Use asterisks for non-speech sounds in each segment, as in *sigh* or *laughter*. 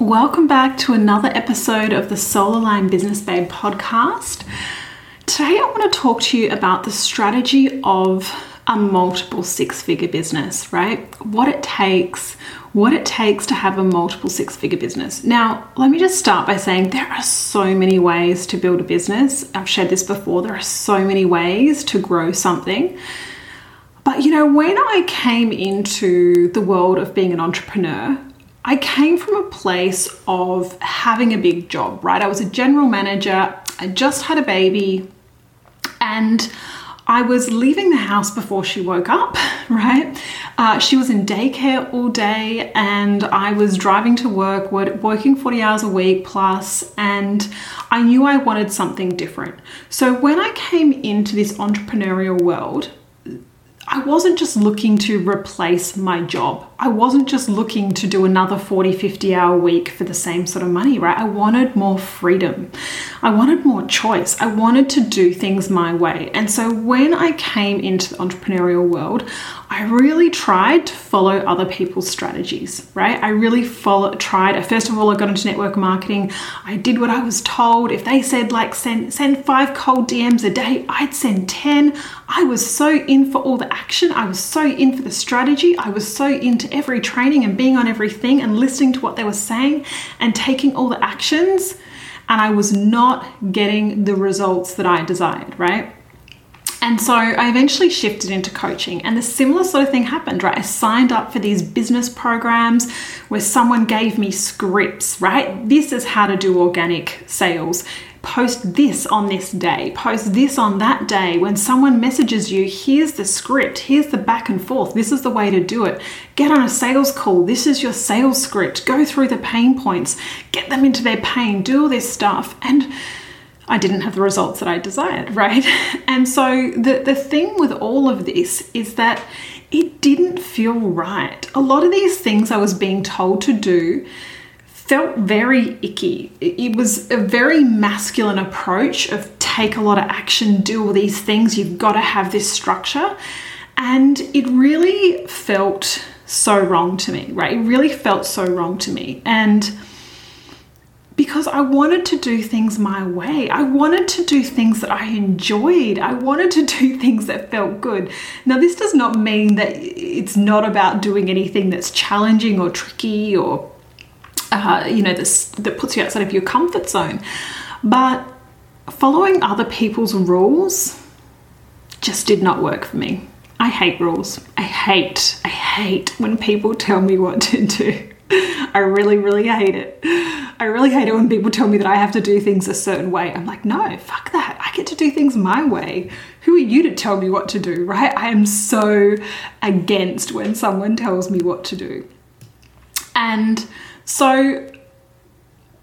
Welcome back to another episode of the Soul Aligned Business Babe podcast. Today, I want to talk to you about the strategy of a multiple six figure business, right? What it takes, what it takes to have a multiple six figure business. Now, let me just start by saying there are so many ways to build a business. I've shared this before, there are so many ways to grow something. But you know, when I came into the world of being an entrepreneur, I came from a place of having a big job, right? I was a general manager, I just had a baby, and I was leaving the house before she woke up, *laughs* right? Uh, she was in daycare all day, and I was driving to work, working 40 hours a week plus, and I knew I wanted something different. So when I came into this entrepreneurial world, I wasn't just looking to replace my job. I wasn't just looking to do another 40, 50 hour week for the same sort of money, right? I wanted more freedom. I wanted more choice. I wanted to do things my way. And so when I came into the entrepreneurial world, I really tried to follow other people's strategies, right? I really follow, tried. First of all, I got into network marketing. I did what I was told. If they said like send send five cold DMs a day, I'd send ten. I was so in for all the action. I was so in for the strategy. I was so into every training and being on everything and listening to what they were saying and taking all the actions. And I was not getting the results that I desired, right? And so I eventually shifted into coaching, and the similar sort of thing happened, right? I signed up for these business programs where someone gave me scripts, right? This is how to do organic sales. Post this on this day, post this on that day. When someone messages you, here's the script, here's the back and forth, this is the way to do it. Get on a sales call, this is your sales script. Go through the pain points, get them into their pain, do all this stuff. And I didn't have the results that I desired, *laughs* right? And so the, the thing with all of this is that it didn't feel right. A lot of these things I was being told to do felt very icky. It was a very masculine approach of take a lot of action, do all these things, you've got to have this structure. And it really felt so wrong to me, right? It really felt so wrong to me. And because I wanted to do things my way. I wanted to do things that I enjoyed. I wanted to *laughs* do things that felt good. Now, this does not mean that it's not about doing anything that's challenging or tricky or, uh, you know, this, that puts you outside of your comfort zone. But following other people's rules just did not work for me. I hate rules. I hate, I hate when people tell me what to do. *laughs* I really, really hate it. I really hate it when people tell me that I have to do things a certain way. I'm like, no, fuck that. I get to do things my way. Who are you to tell me what to do, right? I am so against when someone tells me what to do. And so,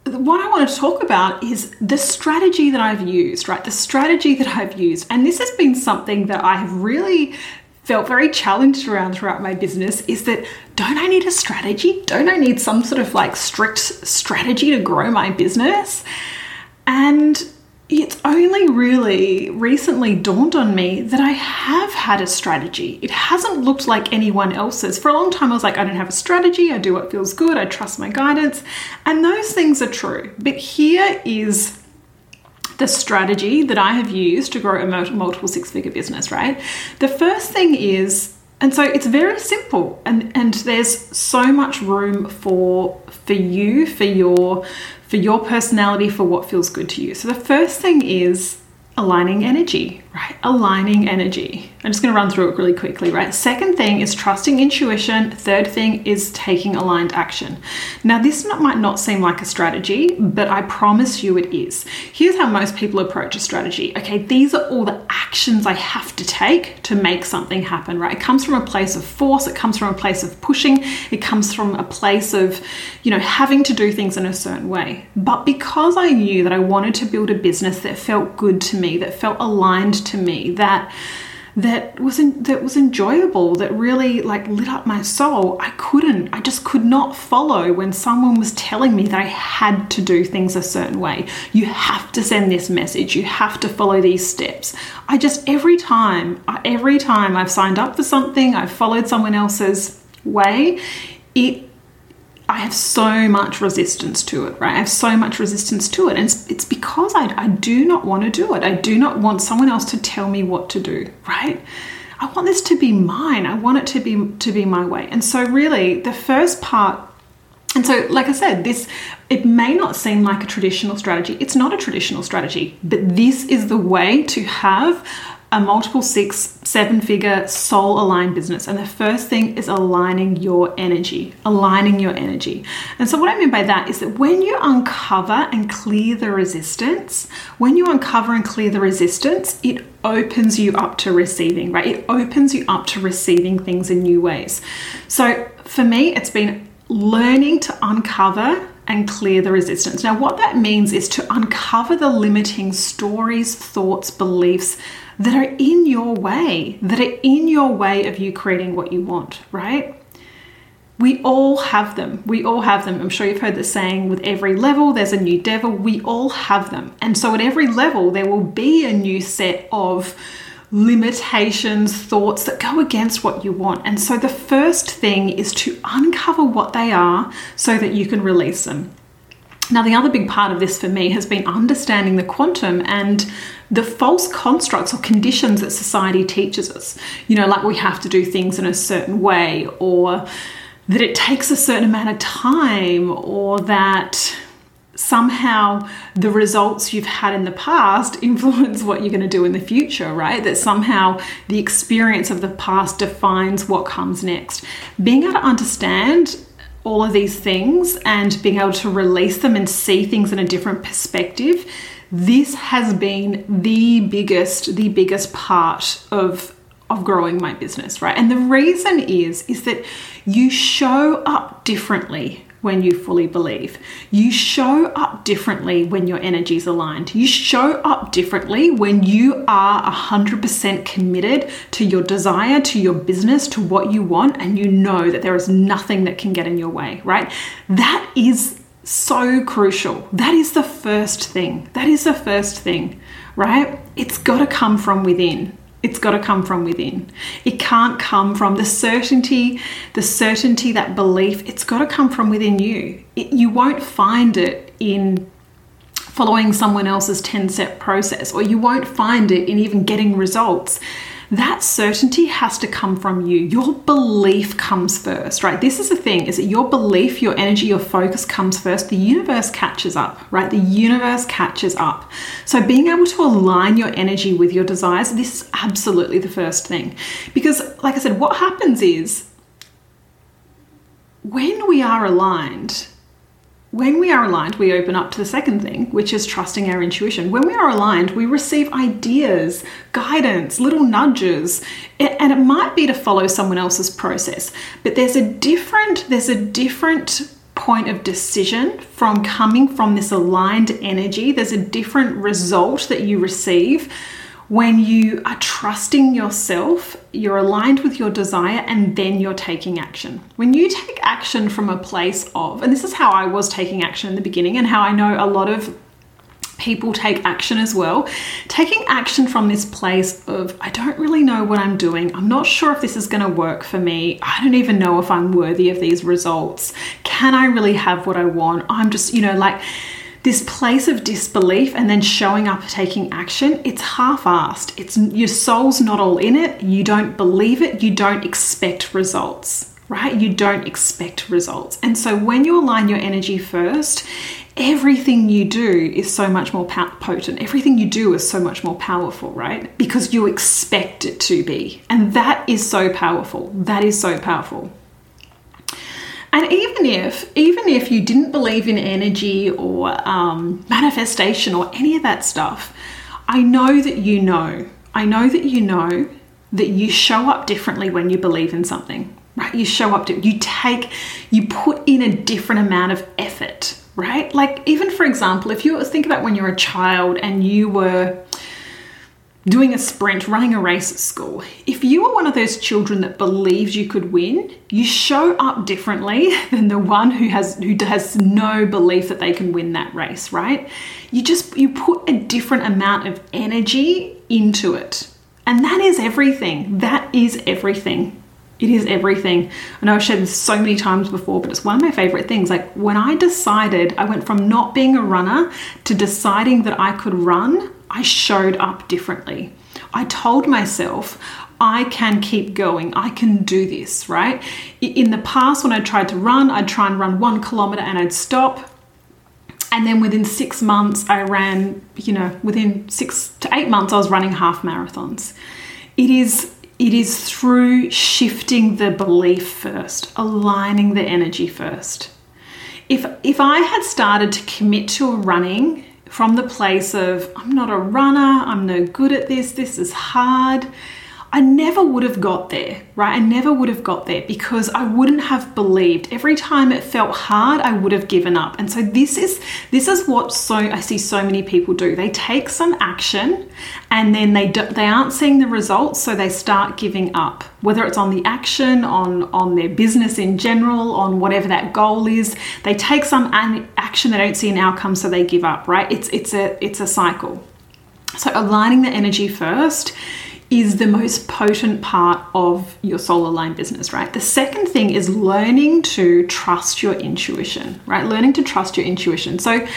what I want to talk about is the strategy that I've used, right? The strategy that I've used. And this has been something that I have really felt very challenged around throughout my business is that don't I need a strategy? Don't I need some sort of like strict strategy to grow my business? And it's only really recently dawned on me that I have had a strategy. It hasn't looked like anyone else's. For a long time, I was like, I don't have a strategy. I do what feels good. I trust my guidance. And those things are true. But here is the strategy that I have used to grow a multiple six figure business, right? The first thing is and so it's very simple and and there's so much room for for you for your for your personality for what feels good to you. So the first thing is aligning energy, right? Aligning energy. I'm just going to run through it really quickly, right? Second thing is trusting intuition. Third thing is taking aligned action. Now, this might not seem like a strategy, but I promise you it is. Here's how most people approach a strategy. Okay, these are all the actions I have to take to make something happen, right? It comes from a place of force, it comes from a place of pushing, it comes from a place of, you know, having to do things in a certain way. But because I knew that I wanted to build a business that felt good to me, that felt aligned to me, that that was in, that was enjoyable, that really like lit up my soul. I couldn't, I just could not follow when someone was telling me that I had to do things a certain way. You have to send this message. You have to follow these steps. I just every time, every time I've signed up for something, I've followed someone else's way, it I have so much resistance to it, right? I have so much resistance to it. And it's, it's because I, I do not want to do it. I do not want someone else to tell me what to do, right? I want this to be mine. I want it to be to be my way. And so really the first part and so like I said, this it may not seem like a traditional strategy. It's not a traditional strategy, but this is the way to have a multiple six, seven figure soul aligned business. And the first thing is aligning your energy, aligning your energy. And so, what I mean by that is that when you uncover and clear the resistance, when you uncover and clear the resistance, it opens you up to receiving, right? It opens you up to receiving things in new ways. So, for me, it's been learning to uncover and clear the resistance. Now, what that means is to uncover the limiting stories, thoughts, beliefs that are in your way, that are in your way of you creating what you want, right? We all have them. We all have them. I'm sure you've heard the saying with every level, there's a new devil. We all have them. And so at every level, there will be a new set of limitations, thoughts that go against what you want. And so the first thing is to uncover what they are so that you can release them. Now, the other big part of this for me has been understanding the quantum and the false constructs or conditions that society teaches us. You know, like we have to do things in a certain way, or that it takes a certain amount of time, or that somehow the results you've had in the past *laughs* influence what you're going to do in the future, right? That somehow the experience of the past defines what comes next. Being able to understand all of these things and being able to release them and see things in a different perspective this has been the biggest the biggest part of of growing my business right? And the reason is is that you show up differently when you fully believe. You show up differently when your energy is aligned. You show up differently when you are 100% committed to your desire, to your business, to what you want, and you know that there is nothing that can get in your way, right? That is so crucial. That is the first thing. That is the first thing, right? It's got to come from within. It's got to come from within. It can't come from the certainty, the certainty, that belief. It's got to come from within you. It, you won't find it in following someone else's 10 step process, or you won't find it in even getting results that certainty has to come from you. Your belief comes first, right? This is the thing is that your belief, your energy, your focus comes first. The universe catches up, right? The universe catches up. So being able to align your energy with your desires, this is absolutely the first thing. Because like I said, what happens is when we are aligned, when we are aligned, we open up to the second thing, which is trusting our intuition. When we are aligned, we receive ideas, guidance, little nudges, and it might be to follow someone else's process. But there's a different there's a different point of decision from coming from this aligned energy. There's a different result that you receive when you are trusting yourself, you're aligned with your desire, and then you're taking action. When you take action from a place of, and this is how I was taking action in the beginning, and how I know a lot of people take action as well. Taking action from this place of, I don't really know what I'm doing. I'm not sure if this is going to work for me. I don't even know if I'm worthy of these results. Can I really have what I want? I'm just, you know, like this place of disbelief and then showing up taking action it's half-assed it's your soul's not all in it you don't believe it you don't expect results right you don't expect results and so when you align your energy first everything you do is so much more potent. Everything you do is so much more powerful, right? Because you expect it to be. And that is so powerful. That is so powerful. And even if, even if you didn't believe in energy or um, manifestation or any of that stuff, I know that you know. I know that you know that you show up differently when you believe in something, right? You show up, you take, you put in a different amount of effort right? Like, even for example, if you think about when you're a child and you were doing a sprint, running a race at school, if you are one of those children that believes you could win, you show up differently *laughs* than the one who has who has no belief that they can win that race, right? You just you put a different amount of energy into it. And that is everything. That is everything. It is everything. I know I've shared this so many times before, but it's one of my favorite things. Like when I decided, I went from not being a runner to deciding that I could run, I showed up differently. I told myself, I can keep going. I can do this, right? In the past, when I tried to run, I'd try and run one kilometer and I'd stop. And then within six months, I ran, you know, within six to eight months, I was running half marathons. It is it is through shifting the belief first, aligning the energy first. If, if I had started to commit to running from the place of, I'm not a runner, I'm no good at this, this is hard, I never would have got there, right? I never would have got there because I wouldn't have believed. Every time it felt hard, I would have given up. And so this is this is what so I see so many people do. They take some action and then they do, they aren't seeing the results, so they start giving up. Whether it's on the action, on on their business in general, on whatever that goal is, they take some action, they don't see an outcome, so they give up, right? It's it's a it's a cycle. So aligning the energy first is the most potent part of your soul aligned business, right? The second thing is learning to trust your intuition, right? Learning to trust your intuition. So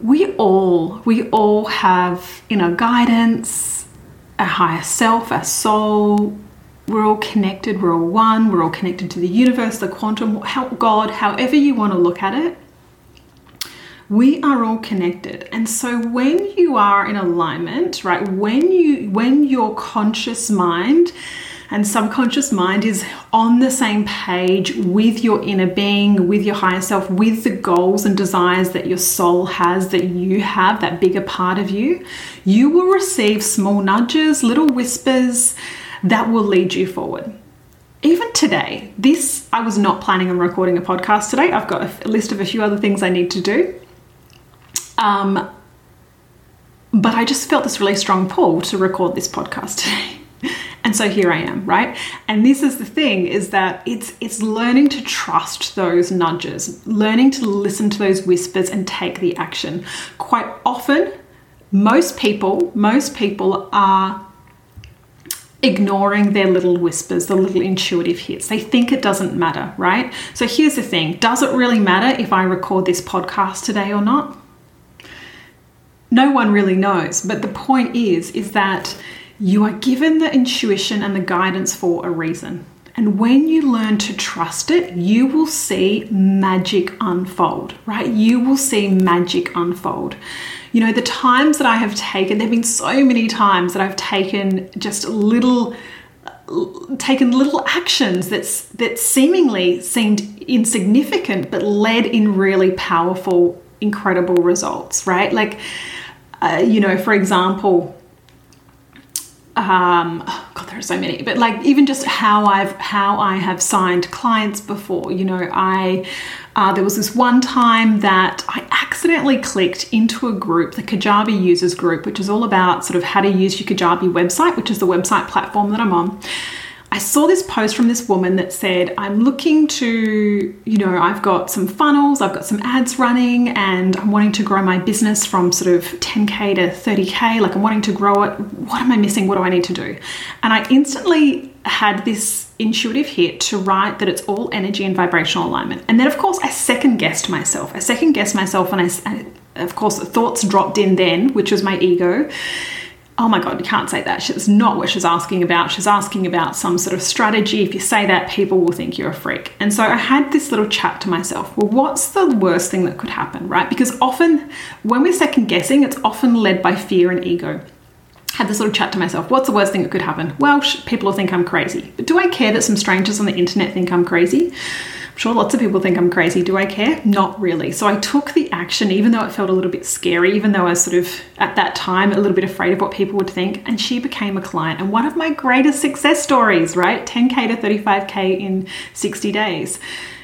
we all we all have know guidance, a higher self, our soul. We're all connected. We're all one. We're all connected to the universe, the quantum, help God, however you want to look at it we are all connected and so when you are in alignment right when you when your conscious mind and subconscious mind is on the same page with your inner being, with your higher self, with the goals and desires that your soul has, that you have, that bigger part of you, you will receive small nudges, little whispers that will lead you forward. Even today, this, I was not planning on recording a podcast today. I've got a list of a few other things I need to do. Um, but I just felt this really strong pull to record this podcast today. *laughs* and so here I am, right? And this is the thing is that it's it's learning to trust those nudges, learning to listen to those whispers and take the action. Quite often, most people, most people are ignoring their little whispers, the little intuitive hits. They think it doesn't matter, right? So here's the thing Does it really matter if I record this podcast today or not? No one really knows. But the point is, is that you are given the intuition and the guidance for a reason. And when you learn to trust it, you will see magic unfold, right? You will see magic unfold. You know, the times that I have taken, there have been so many times that I've taken just little taken little actions that's that seemingly seemed insignificant but led in really powerful incredible results, right? Like uh, you know, for example, um, oh God, there are so many, but like even just how I've how I have signed clients before. You know, I uh, there was this one time that I accidentally clicked into a group, the Kajabi users group, which is all about sort of how to use your Kajabi website, which is the website platform that I'm on. I saw this post from this woman that said, I'm looking to, you know, I've got some funnels, I've got some ads running, and I'm wanting to grow my business from sort of 10K to 30K. Like, I'm wanting to grow it. What am I missing? What do I need to do? And I instantly had this intuitive hit to write that it's all energy and vibrational alignment. And then, of course, I second guessed myself. I second guessed myself, and I, of course, thoughts dropped in then, which was my ego oh my God, you can't say that. It's not what she's asking about. She's asking about some sort of strategy. If you say that, people will think you're a freak. And so I had this little chat to myself. Well, what's the worst thing that could happen, right? Because often when we're second guessing, it's often led by fear and ego. Had this little chat to myself. What's the worst thing that could happen? Well, people will think I'm crazy. But do I care that some strangers on the internet think I'm crazy? I'm sure lots of people think I'm crazy. Do I care? Not really. So I took the action, even though it felt a little bit scary, even though I was sort of at that time a little bit afraid of what people would think. And she became a client. And one of my greatest success stories, right? 10K to 35K in 60 days.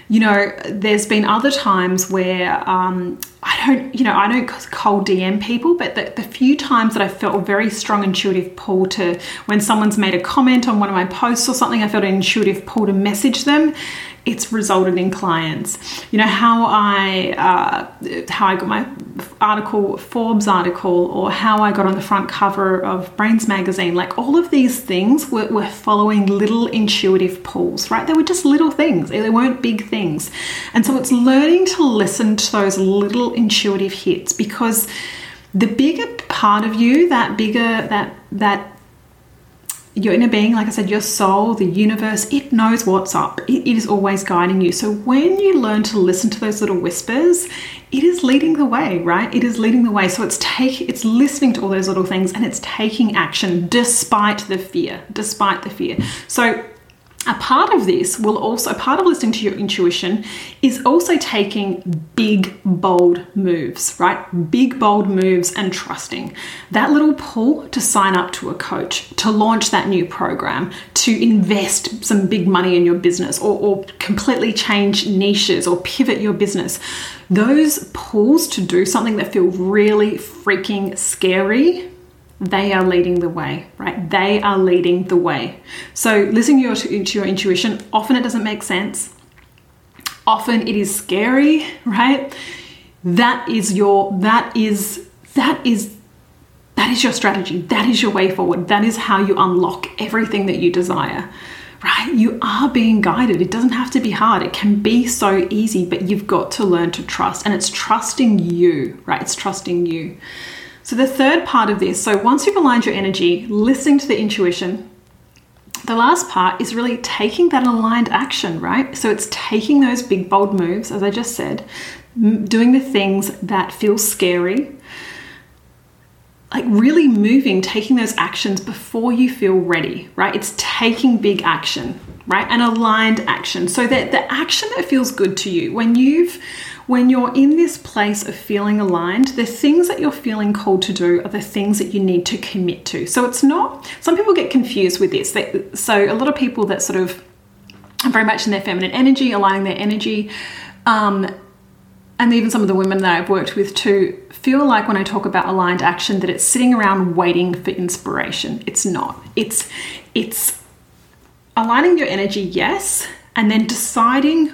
You know, there's been other times where um, I don't, you know, I don't cold DM people, but the, the, few times that I felt a very strong intuitive pull to when someone's made a comment on one of my posts or something, I felt an intuitive pull to message them it's resulted in clients. You know how I uh, how I got my article, Forbes article, or how I got on the front cover of Brainz magazine. Like all of these things were, were following little intuitive pulls, right? They were just little things. They weren't big things, and so it's learning to listen to those little intuitive hits because the bigger part of you, that bigger that that your inner being, like I said, your soul, the universe, it knows what's up. It, it is always guiding you. So when you learn to listen to those little whispers, it is leading the way, right? It is leading the way. So it's take it's listening to all those little things and it's taking action despite the fear, despite the fear. So a part of this will also, a part of listening to your intuition is also taking big, bold moves, right? Big, bold moves and trusting. That little pull to sign up to a coach, to launch that new program, to invest some big money in your business, or, or completely change niches or pivot your business. Those pulls to do something that feel really freaking scary they are leading the way, right? They are leading the way. So, listening to your, to your intuition, often it doesn't make sense. Often it is scary, *laughs* right? That is your, that is, that is, that is your strategy. That is your way forward. That is how you unlock everything that you desire, right? You are being guided. It doesn't have to be hard. It can be so easy, but you've got to learn to trust. And it's trusting you, right? It's trusting you. So, the third part of this so, once you've aligned your energy, listening to the intuition, the last part is really taking that aligned action, right? So, it's taking those big, bold moves, as I just said, doing the things that feel scary, like really moving, taking those actions before you feel ready, right? It's taking big action, right? And aligned action. So that the action that feels good to you, when you've when you're in this place of feeling aligned, the things that you're feeling called to do are the things that you need to commit to. So it's not, some people get confused with this. They, so a lot of people that sort of are very much in their feminine energy, aligning their energy, um, and even some of the women that I've worked with too feel like when I talk about aligned action that it's sitting around waiting for inspiration. It's not. It's it's aligning your energy, yes, and then deciding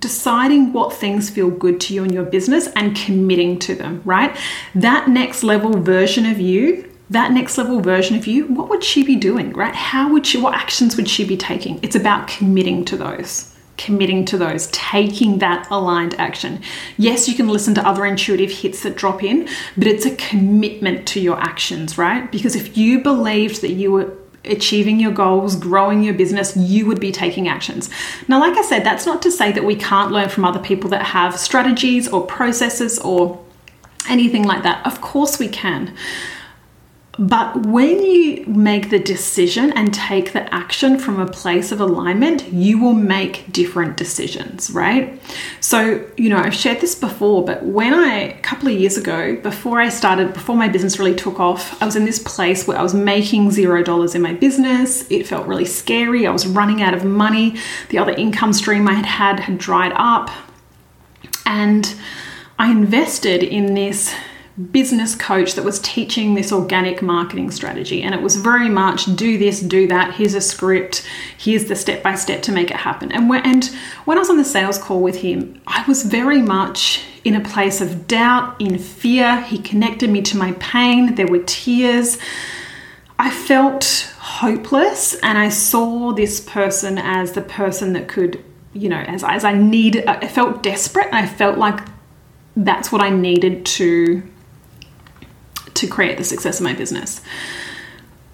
deciding what things feel good to you in your business and committing to them, right? That next level version of you, that next level version of you, what would she be doing, right? How would she, what actions would she be taking? It's about committing to those. Committing to those, taking that aligned action. Yes, you can listen to other intuitive hits that drop in, but it's a commitment to your actions, right? Because if you believed that you were achieving your goals, growing your business, you would be taking actions. Now, like I said, that's not to say that we can't learn from other people that have strategies or processes or anything like that. Of course, we can. But when you make the decision and take the action from a place of alignment, you will make different decisions, right? So, you know, I've shared this before, but when I, a couple of years ago, before I started, before my business really took off, I was in this place where I was making zero dollars in my business. It felt really scary. I was running out of money. The other income stream I had had had dried up. And I invested in this business coach that was teaching this organic marketing strategy. And it was very much do this, do that, here's a script, here's the step by step to make it happen. And when, and when I was on the sales call with him, I was very much in a place of doubt, in fear. He connected me to my pain, there were tears. I felt hopeless and I saw this person as the person that could, you know, as, as I needed, I felt desperate I felt like that's what I needed to to create the success of my business.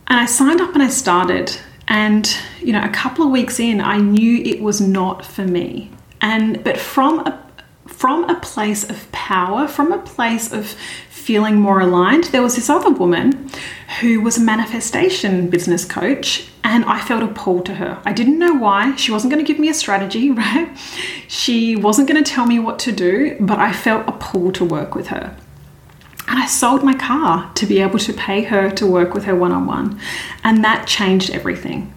And I signed up and I started. And, you know, a couple of weeks in, I knew it was not for me. And, but from a, from a place of power, from a place of feeling more aligned, there was this other woman who was a manifestation business coach, and I felt a pull to her. I didn't know why. She wasn't going to give me a strategy, *laughs* right? She wasn't going to tell me what to do, but I felt a pull to work with her. And I sold my car to be able to pay her to work with her one on one. And that changed everything.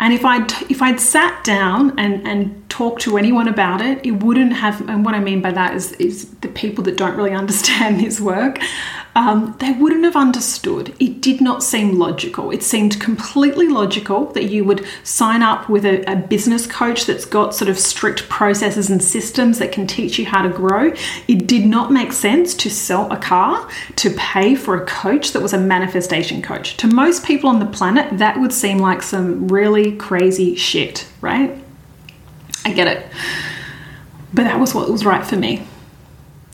And if I'd if I'd sat down and, and talked to anyone about it, it wouldn't have and what I mean by that is is the people that don't really *laughs* understand this work, um, they wouldn't have understood. It did not seem logical. It seemed completely logical that you would sign up with a, a, business coach that's got sort of strict processes and systems that can teach you how to grow. It did not make sense to sell a car to pay for a coach that was a manifestation coach. To most people on the planet, that would seem like some really crazy shit, right? I get it. But that was what was right for me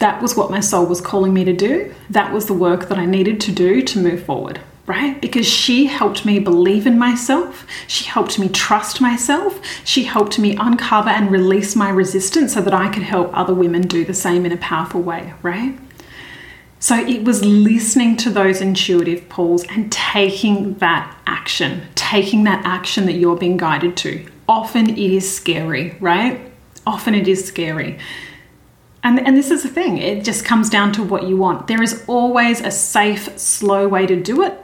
that was what my soul was calling me to do. That was the work that I needed to do to move forward, right? Because she helped me believe in myself. She helped me trust myself. She helped me uncover and release my resistance so that I could help other women do the same in a powerful way, right? So it was listening to those intuitive pulls and taking that action, taking that action that you're being guided to. Often it is scary, right? Often it is scary. And, and this is the thing, it just comes down to what you want. There is always a safe, slow way to do it.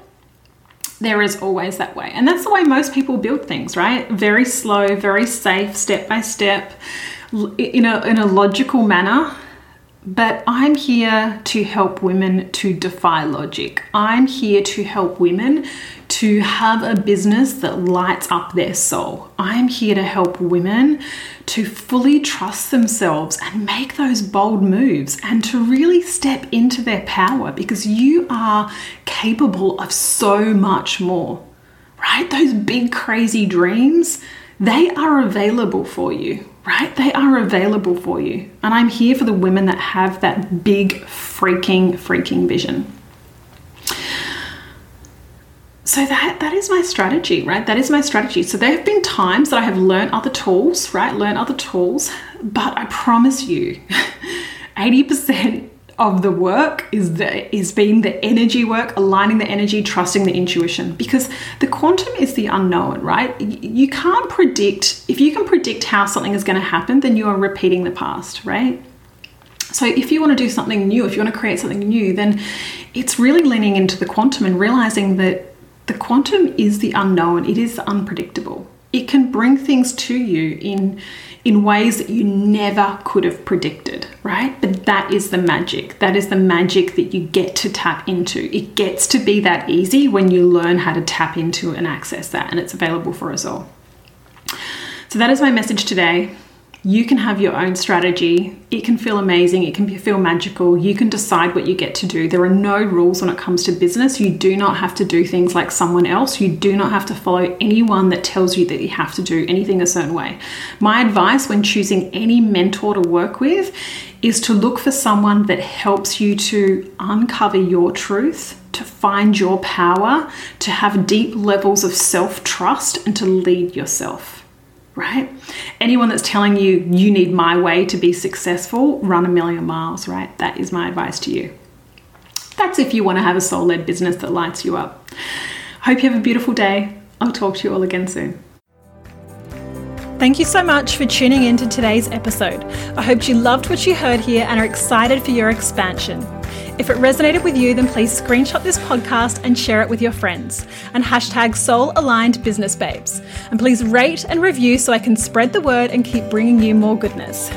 There is always that way. And that's the way most people build things, right? Very slow, very safe, step by step, in a, in a logical manner. But I'm here to help women to defy logic. I'm here to help women to have a business that lights up their soul. I'm here to help women to fully trust themselves and make those bold moves and to really step into their power because you are capable of so much more, right? Those big, crazy dreams, they are available for you, right? They are available for you. And I'm here for the women that have that big, freaking, freaking vision. So that that is my strategy right? That is my strategy. So there have been times that i have learned other tools right? Learn other tools. But i promise you *laughs* 80% of the work is the is being the energy work aligning the energy trusting the intuition. Because the quantum is the unknown right? You can't predict if you can predict how something is going to happen then you are repeating the past right? So, if you want to do something new, if you want to create something new, then it's really leaning into the quantum and realizing that the quantum is the unknown, it is unpredictable. It can bring things to you in in ways that you never could have predicted, right? But that is the magic. That is the magic that you get to tap into. It gets to be that easy when you learn how to tap into and access that, and it's available for us all. So, that is my message today you can have your own strategy. It can feel amazing, it can feel magical. You can decide what you get to do. There are no rules when it comes to business. You do not have to do things like someone else. You do not have to follow anyone that tells you that you have to do anything a certain way. My advice when choosing any mentor to work with is to look for someone that helps you to uncover your truth, to find your power, to have deep levels of self trust, and to lead yourself right? Anyone that's telling you you need my way to be successful, run a million miles, right? That is my advice to you. That's if you want to have a soul led business that lights you up. Hope you have a beautiful day. I'll talk to you all again soon. Thank you so much for tuning in to today's episode. I hope you loved what you heard here and are excited for your expansion. If it resonated with you, then please screenshot this podcast and share it with your friends. And hashtag soul aligned business babes. And please rate and review so I can spread the word and keep bringing you more goodness.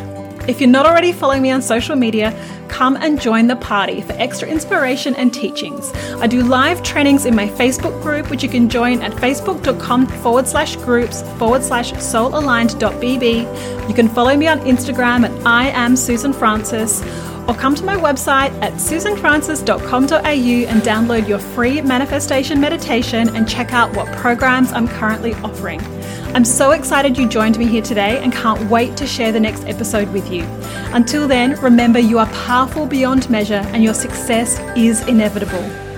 If you're not already following me on social media, come and join the party for extra inspiration and teachings. I do live trainings in my Facebook group, which you can join at facebook.com forward slash groups forward slash soulaligned.bb. You can follow me on Instagram at I am Susan Francis or come to my website at susanfrancis.com.au and download your free manifestation meditation and check out what programs I'm currently offering. I'm so excited you joined me here today and can't wait to share the next episode with you. Until then, remember you are powerful beyond measure and your success is inevitable.